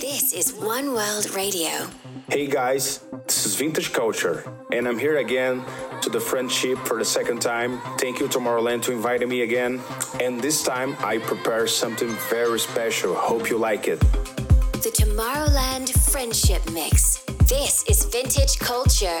This is One World Radio. Hey guys, this is Vintage Culture, and I'm here again to the friendship for the second time. Thank you, Tomorrowland, to inviting me again. And this time I prepare something very special. Hope you like it. The Tomorrowland Friendship Mix. This is Vintage Culture.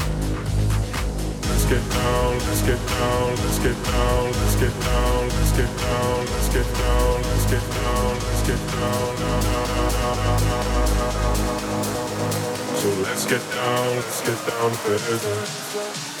Get down, let's get down, let's get down, let's get down, let's get down, let's get down, let's get down, let's get down. So let's get down, let's get down to business.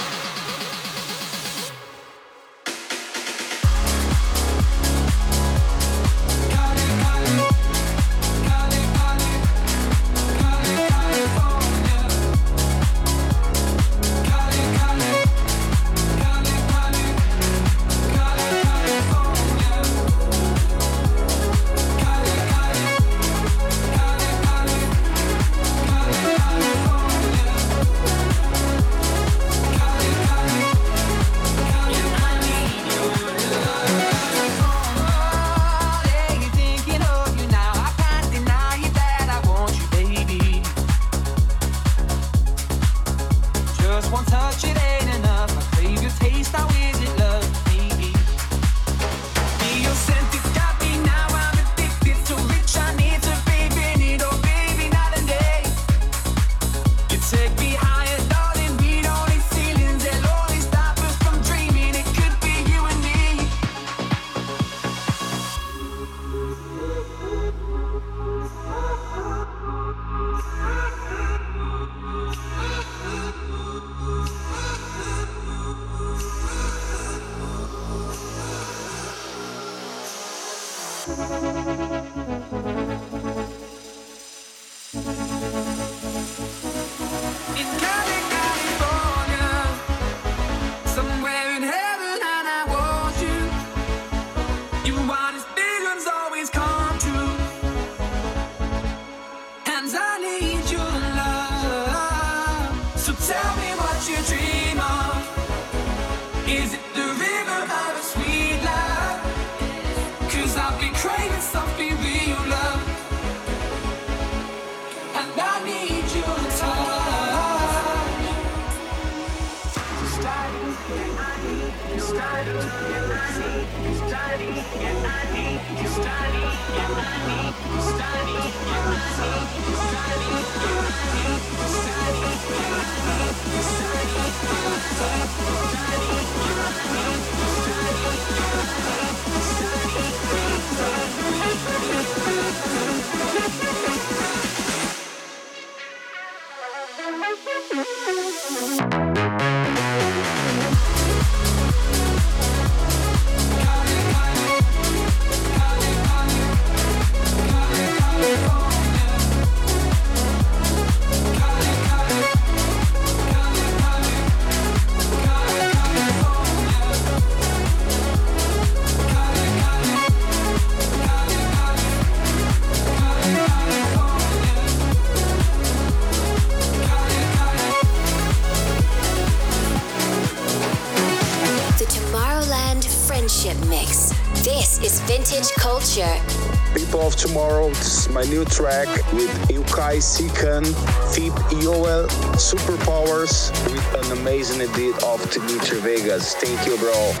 my new track with Yukai Sikan, Fip Yoel, Superpowers, with an amazing edit of Dimitri Vegas. Thank you, bro.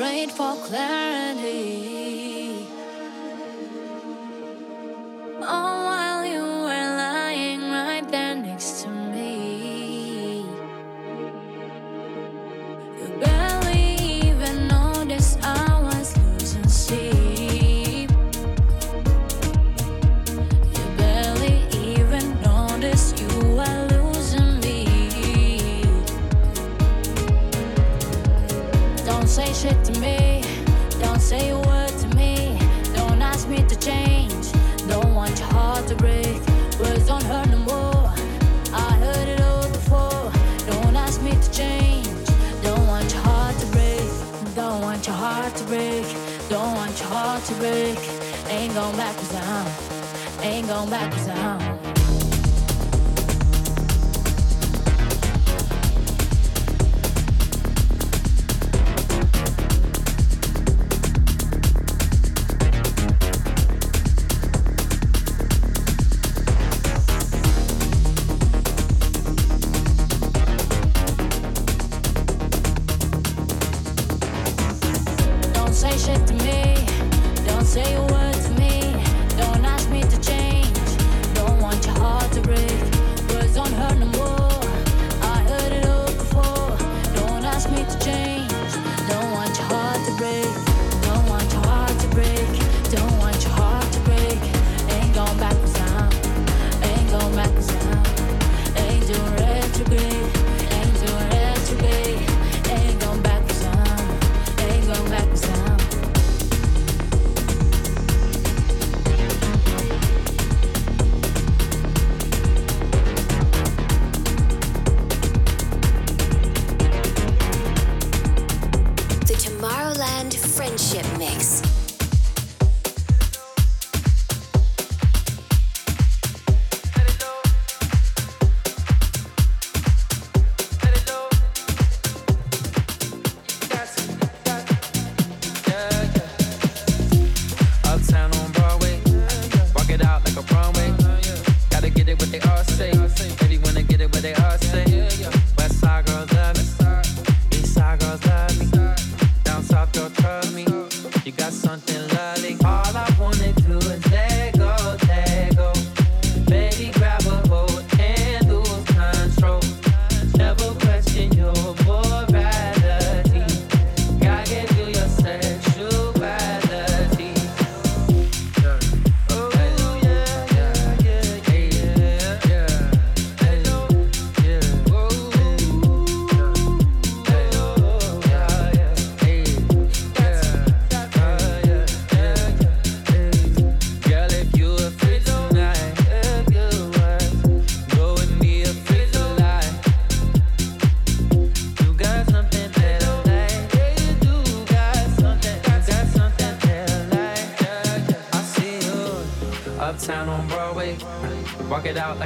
prayed for.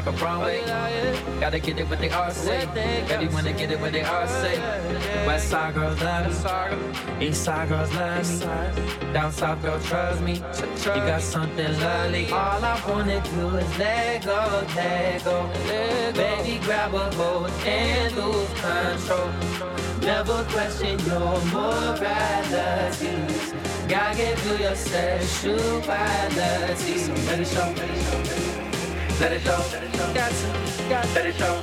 like a runway. Gotta get it with they all say. Baby wanna get it with they all say. West side girls love me. East side girls love me. Down south girl trust me. You got something lovely. All I wanna do is let go, let go. Baby grab a hold and lose control. Never question your morality. God gave you your sexuality. So let it show, let it show, let it show got to, got to let it show.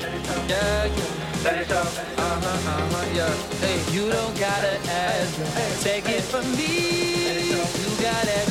Yeah, yeah. Let it show. Uh-huh, uh-huh, yeah. Hey, you don't gotta ask. Take it from me. You got it.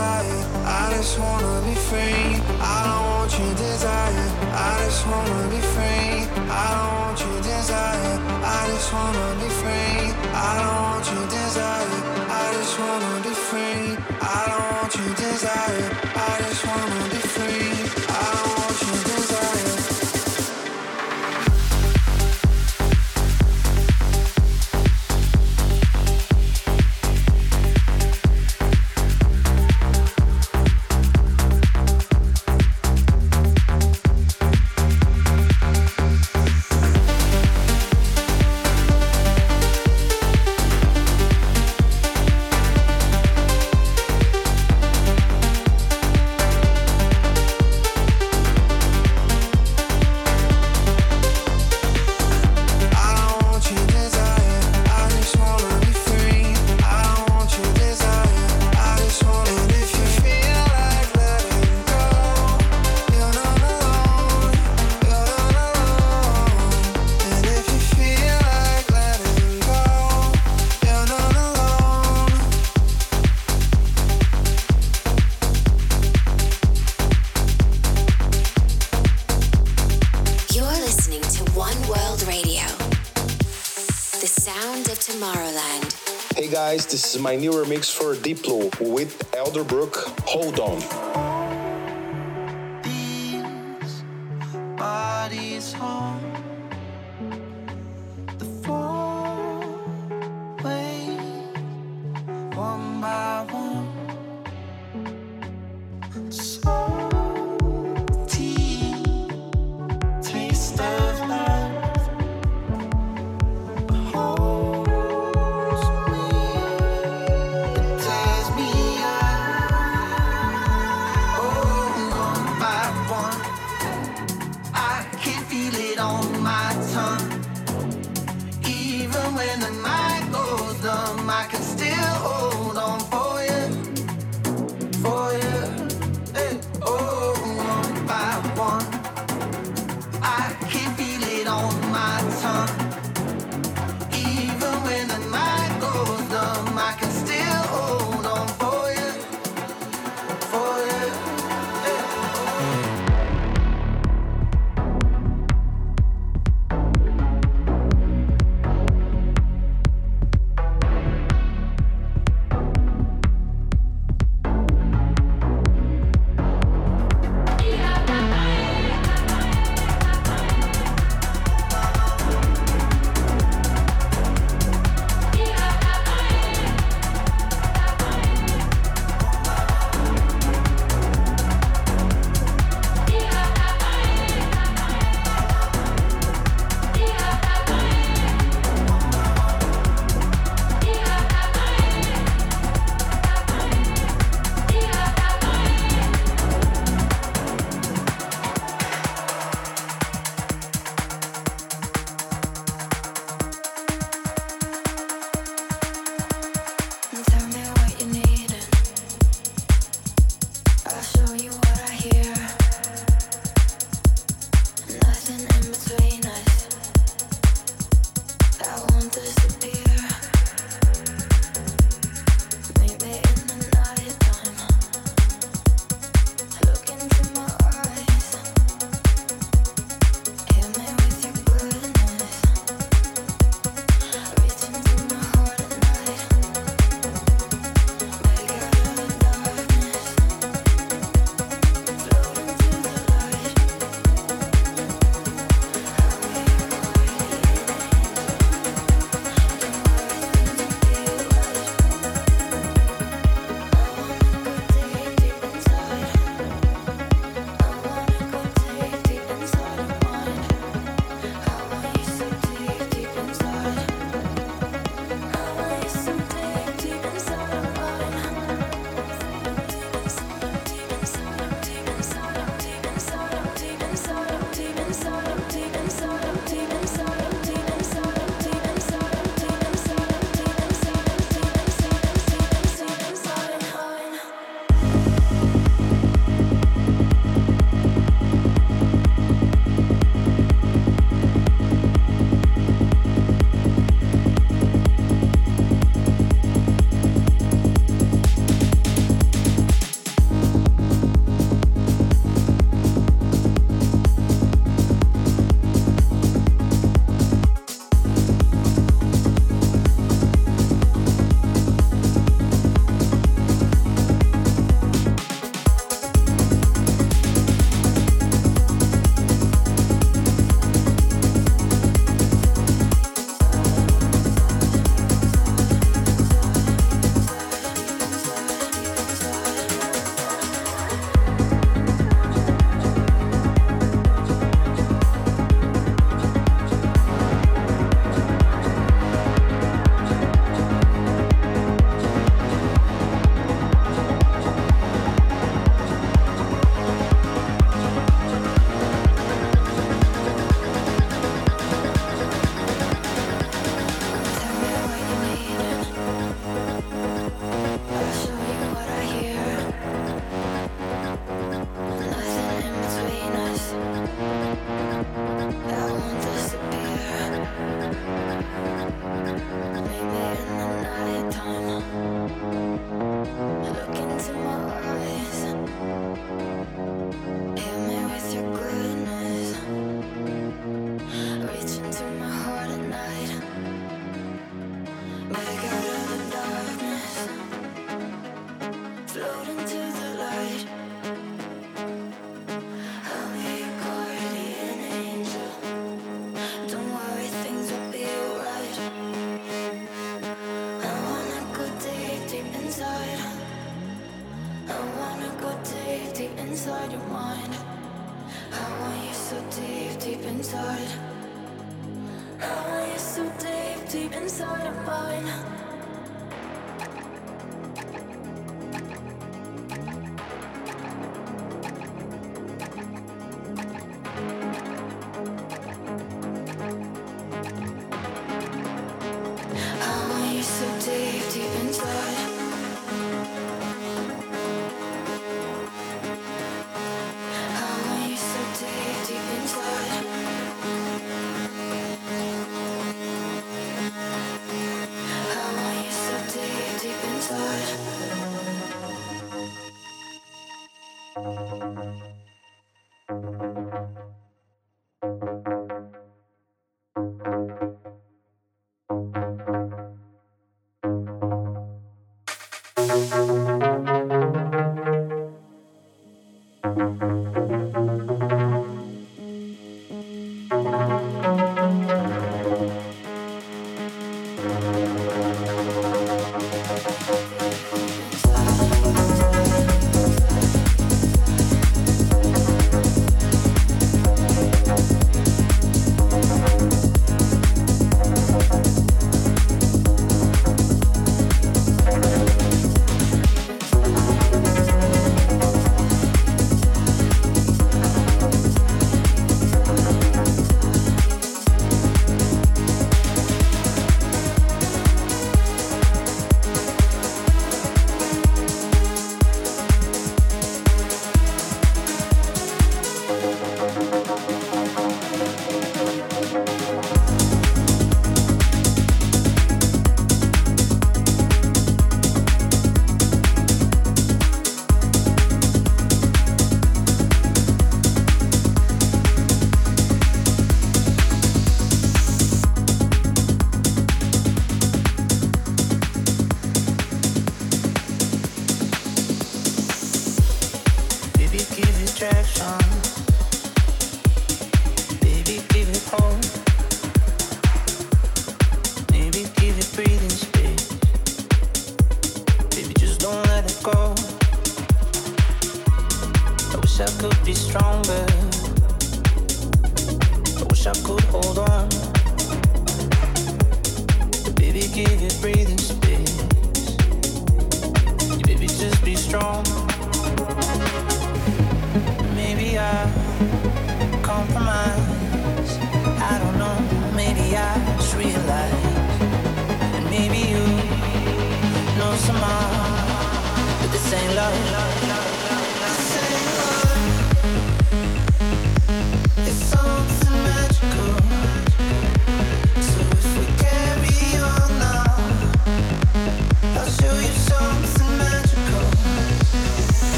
I just wanna be free. I don't want your desire. I just wanna be free. I don't want your desire. I just wanna be free. I don't want your desire. I just wanna be free. This is my new remix for Diplo with Elderbrook. Hold on.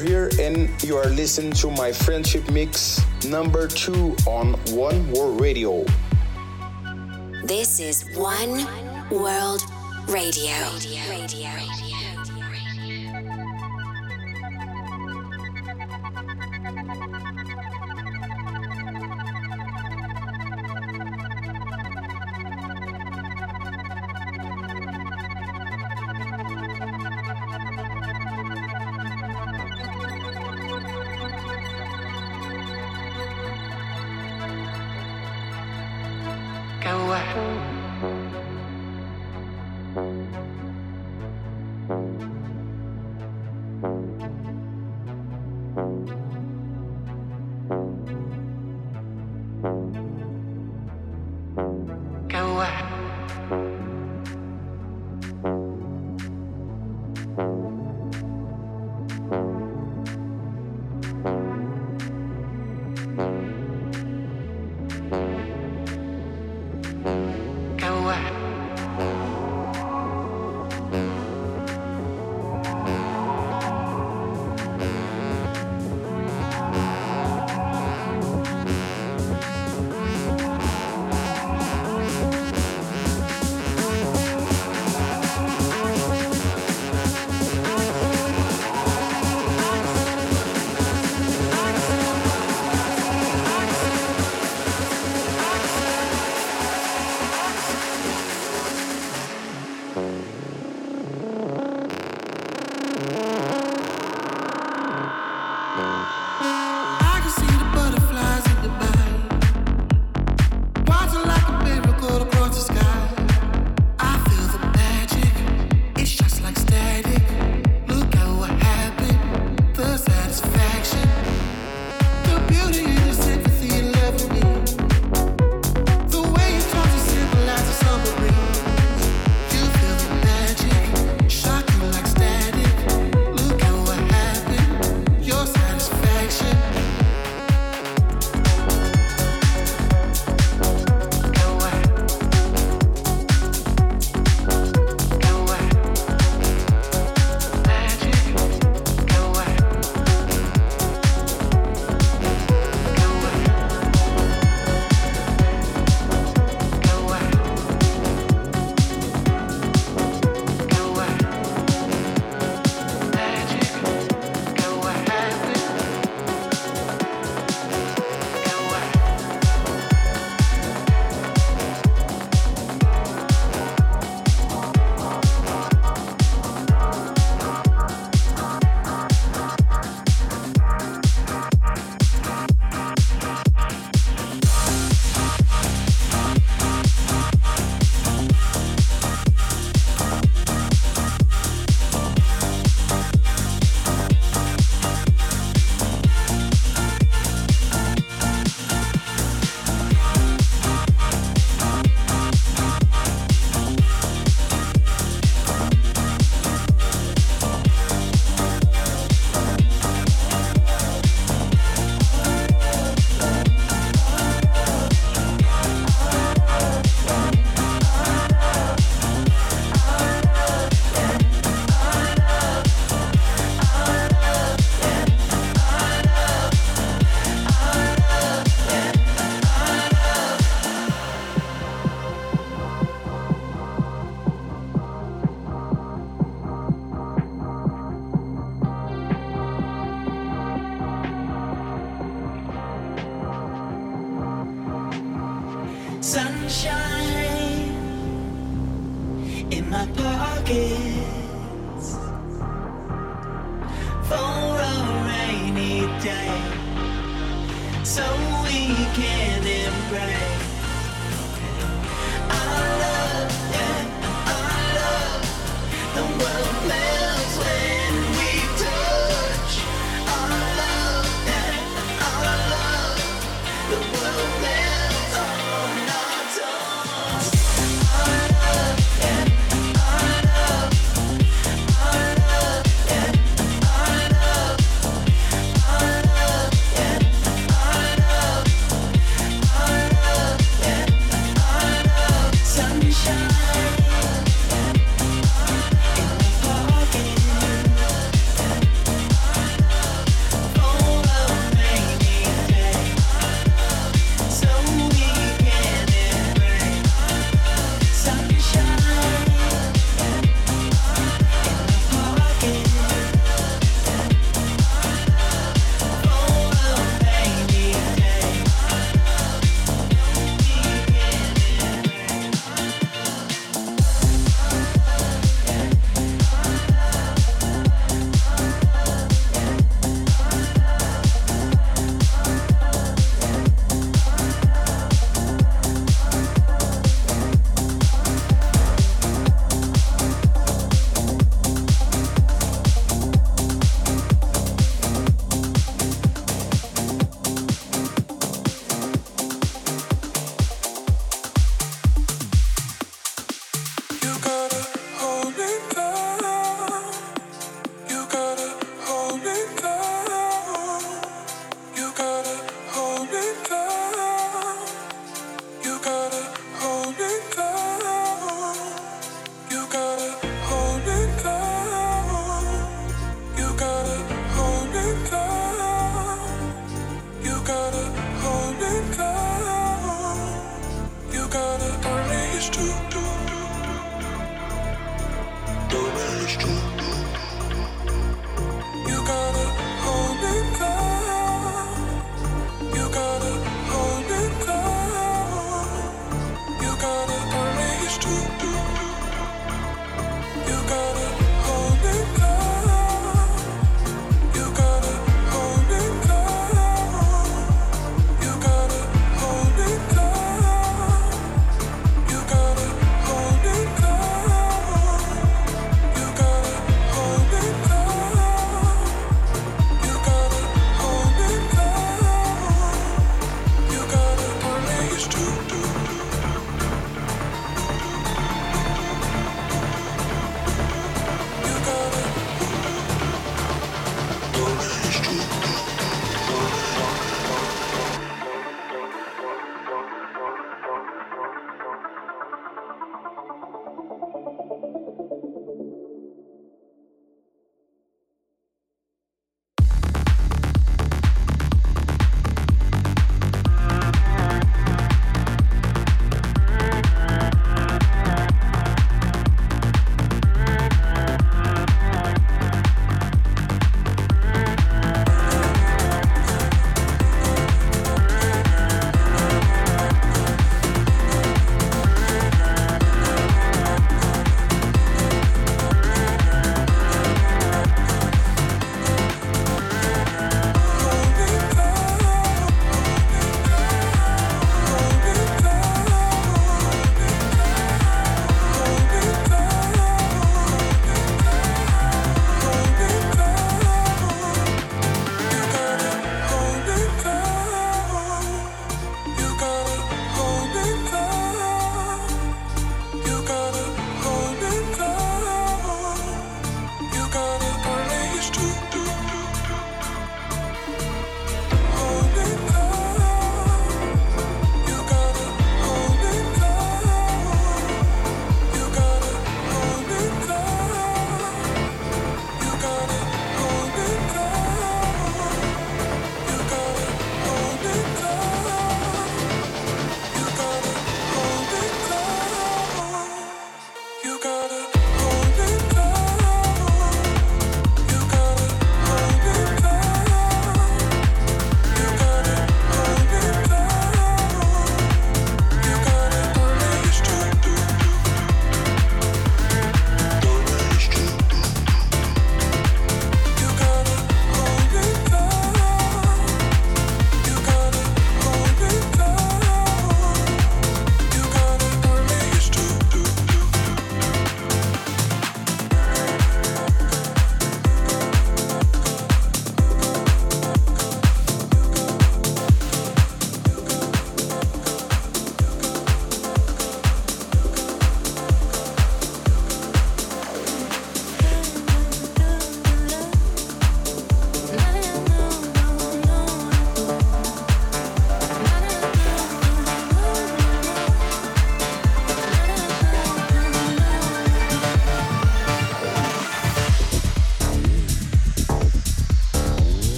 Here, and you are listening to my friendship mix number two on One World Radio. This is One World Radio. Radio. Tomorrowland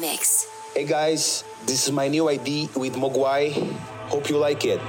Mix. Hey guys, this is my new ID with Mogwai. Hope you like it.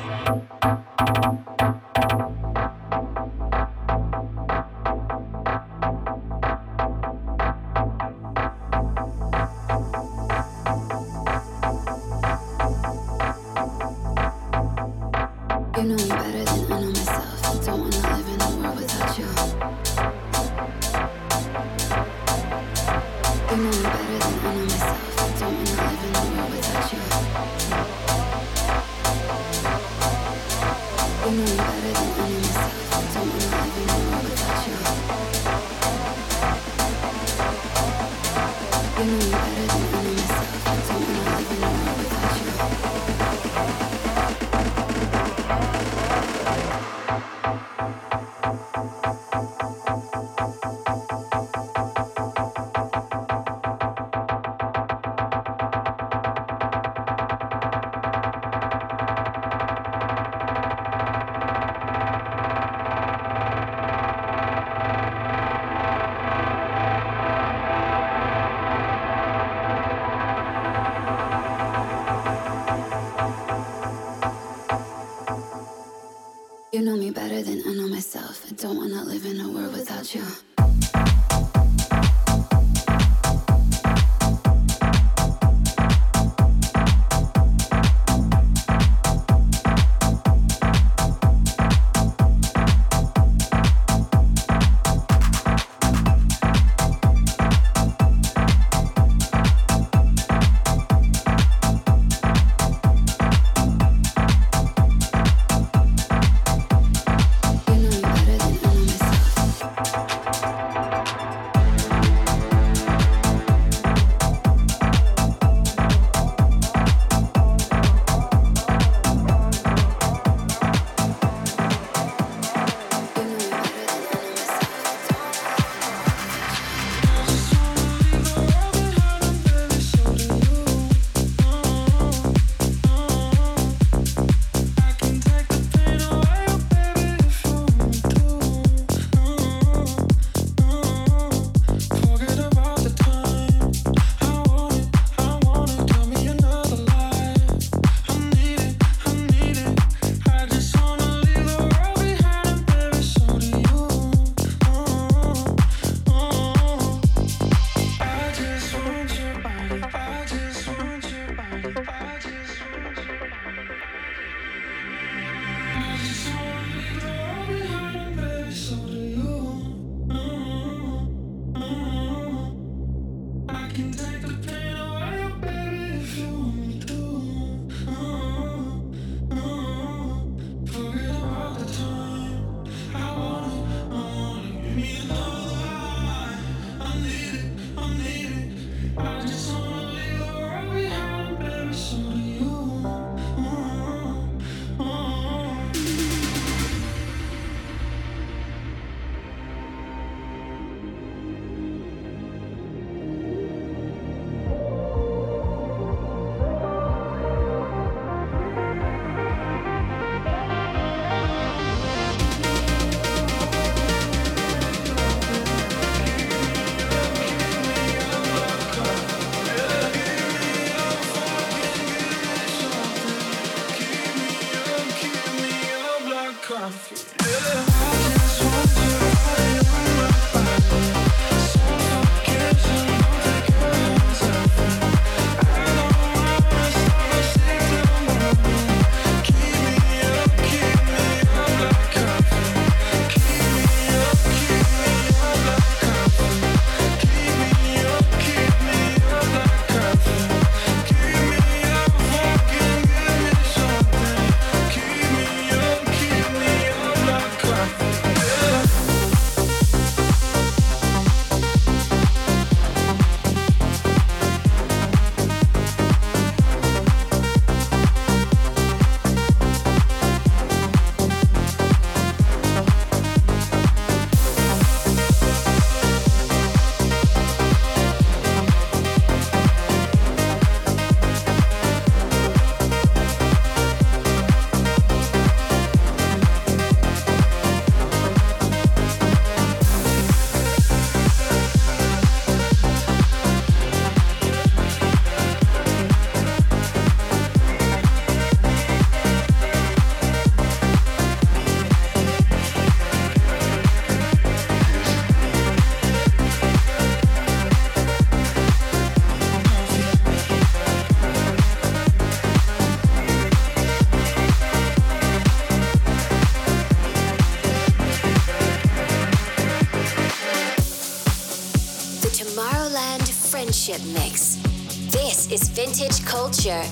Culture.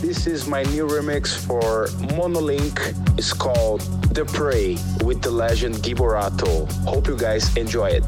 This is my new remix for Monolink. It's called The Prey with the legend Gui Boratto. Hope you guys enjoy it.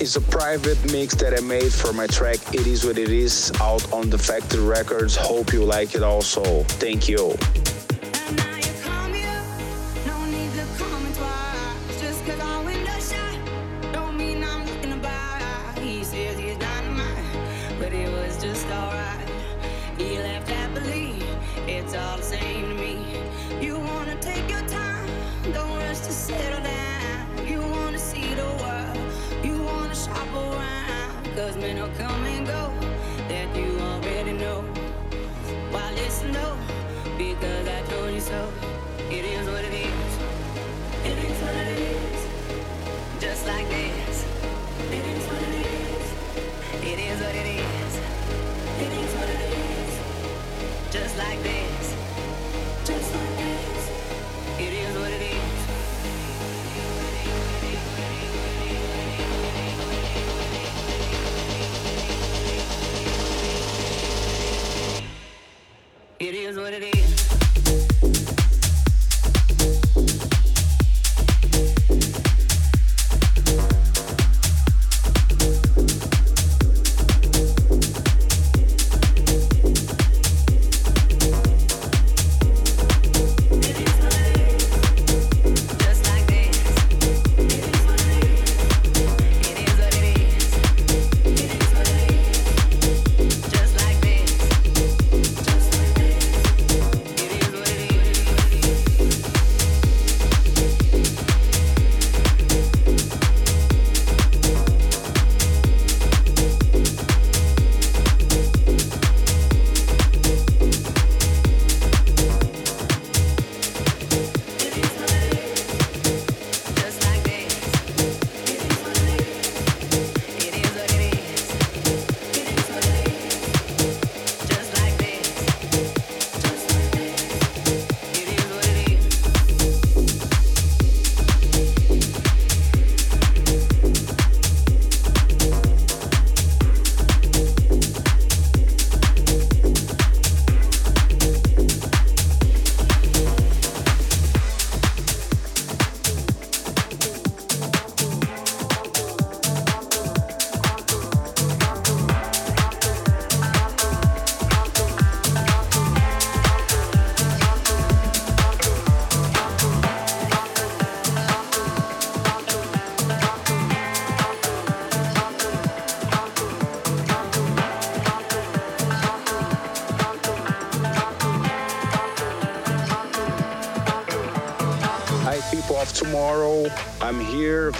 Is a private mix that I made for my track It Is What It Is out on the Factory Records. Hope you like it also. Thank you.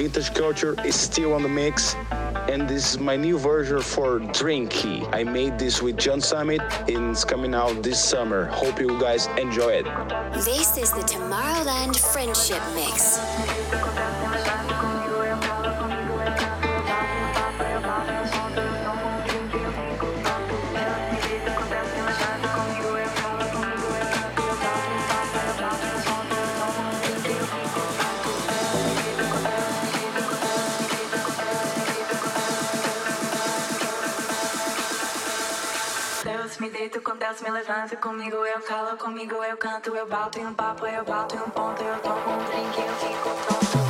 Vintage Culture is still on the mix. And this is my new version for Drinkee. I made this with John Summit and it's coming out this summer. Hope you guys enjoy it. This is the Tomorrowland Friendship Mix. Me levanta comigo eu calo, comigo eu canto, eu bato em um papo, eu bato em um ponto, eu tomo um drink, eu fico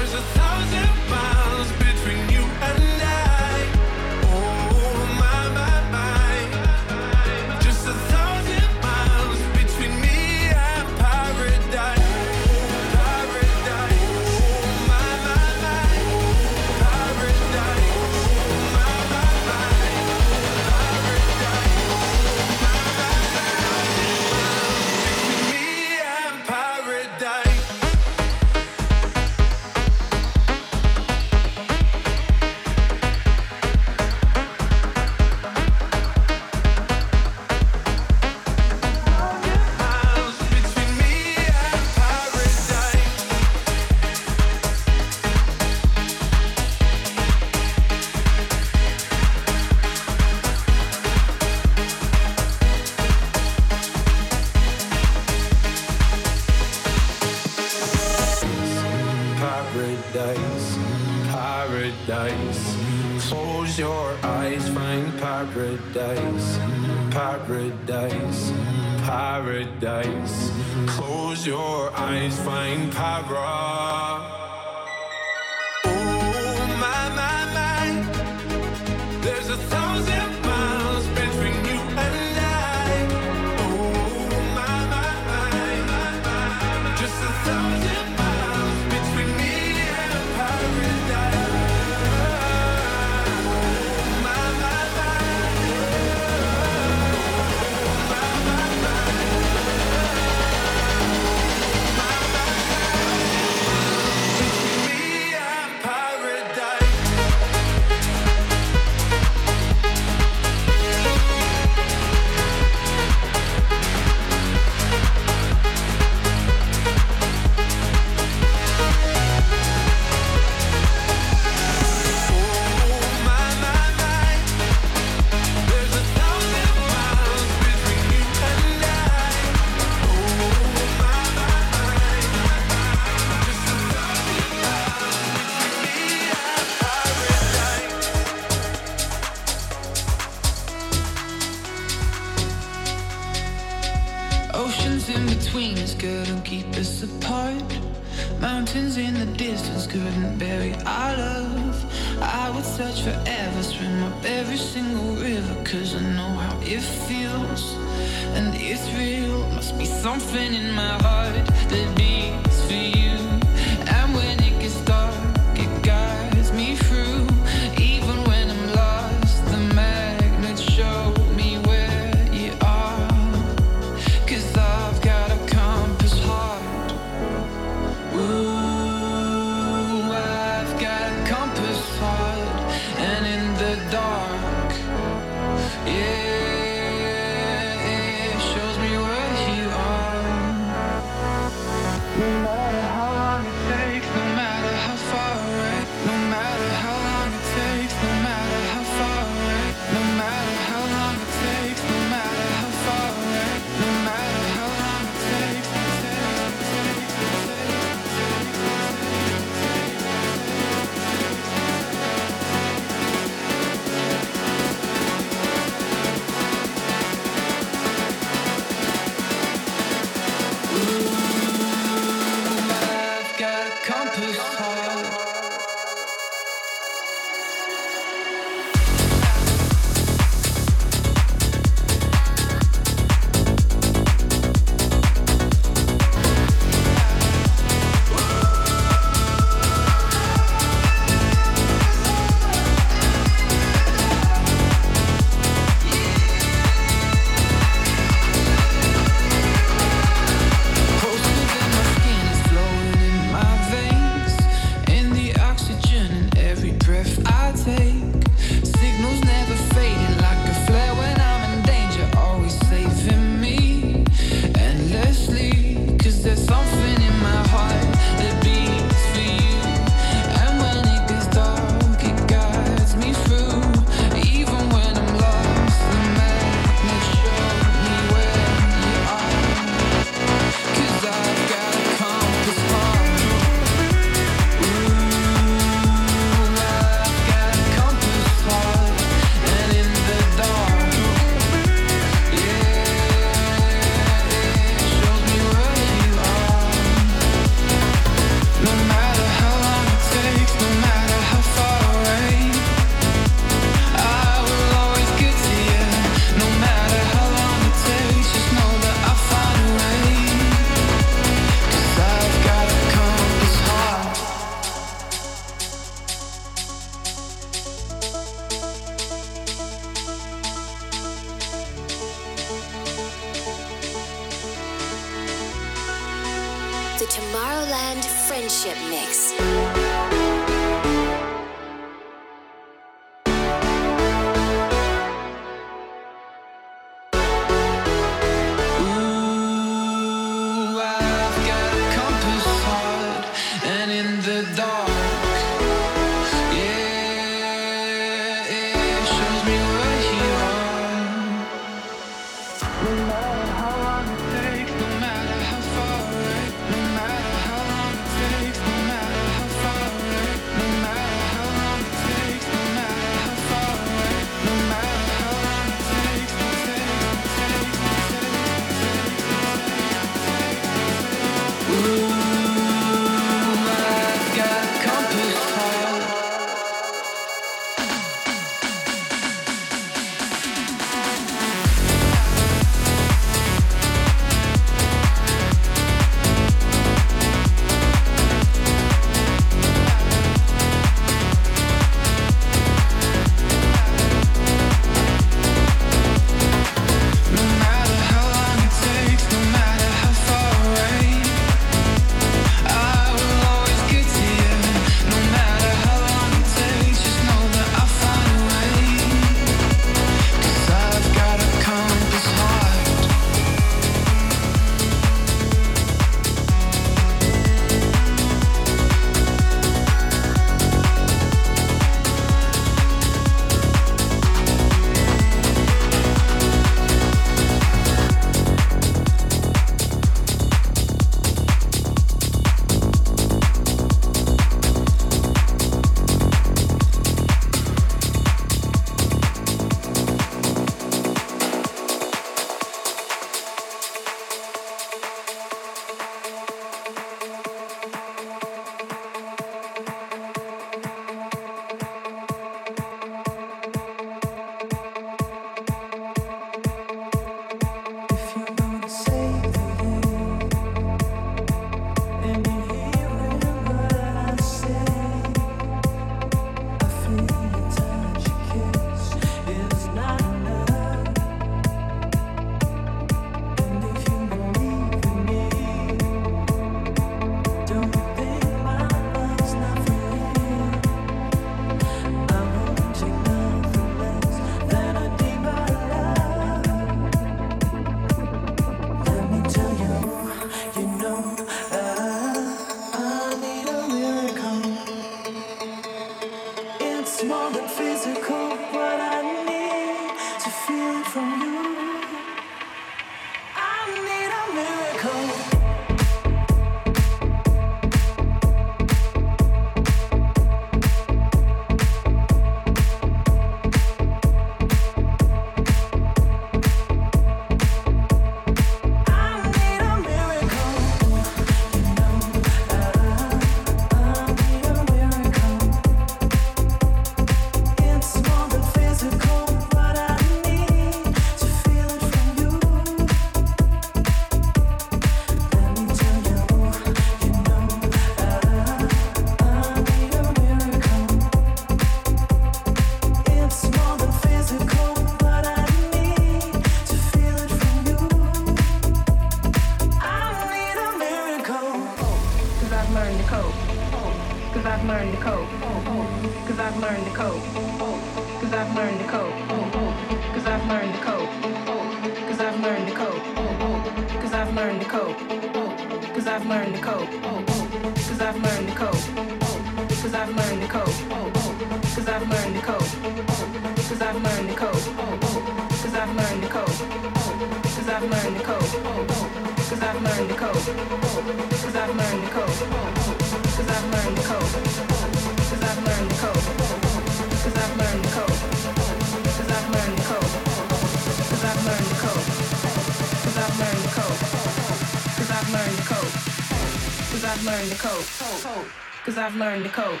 learned to cope.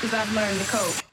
Cause I've learned to cope.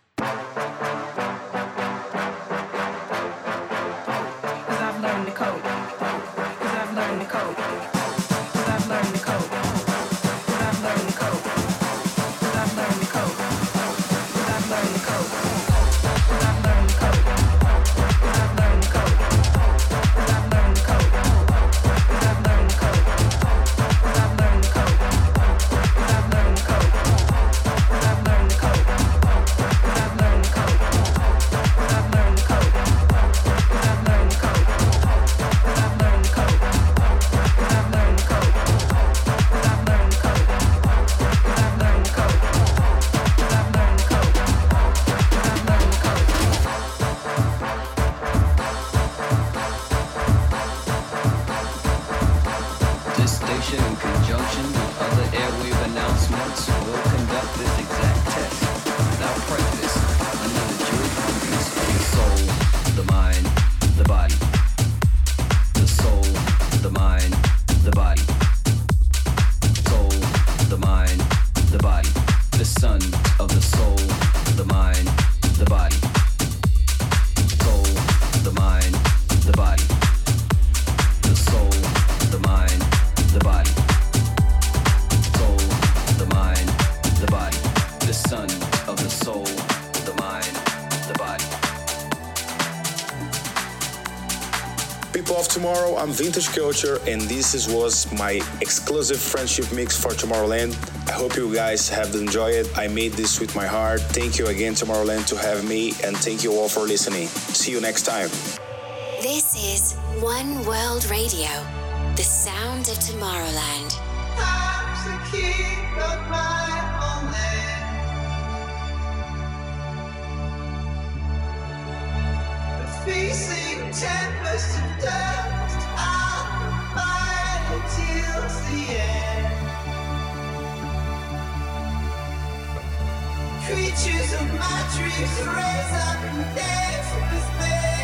I'm Vintage Culture, and this was my exclusive friendship mix for Tomorrowland. I hope you guys have enjoyed it. I made this with my heart. Thank you again, Tomorrowland, to have me, and thank you all for listening. See you next time. This is One World Radio, the sound of Tomorrowland. Facing tempest of death are fine until the end Creatures of my dreams raise up and dance with me.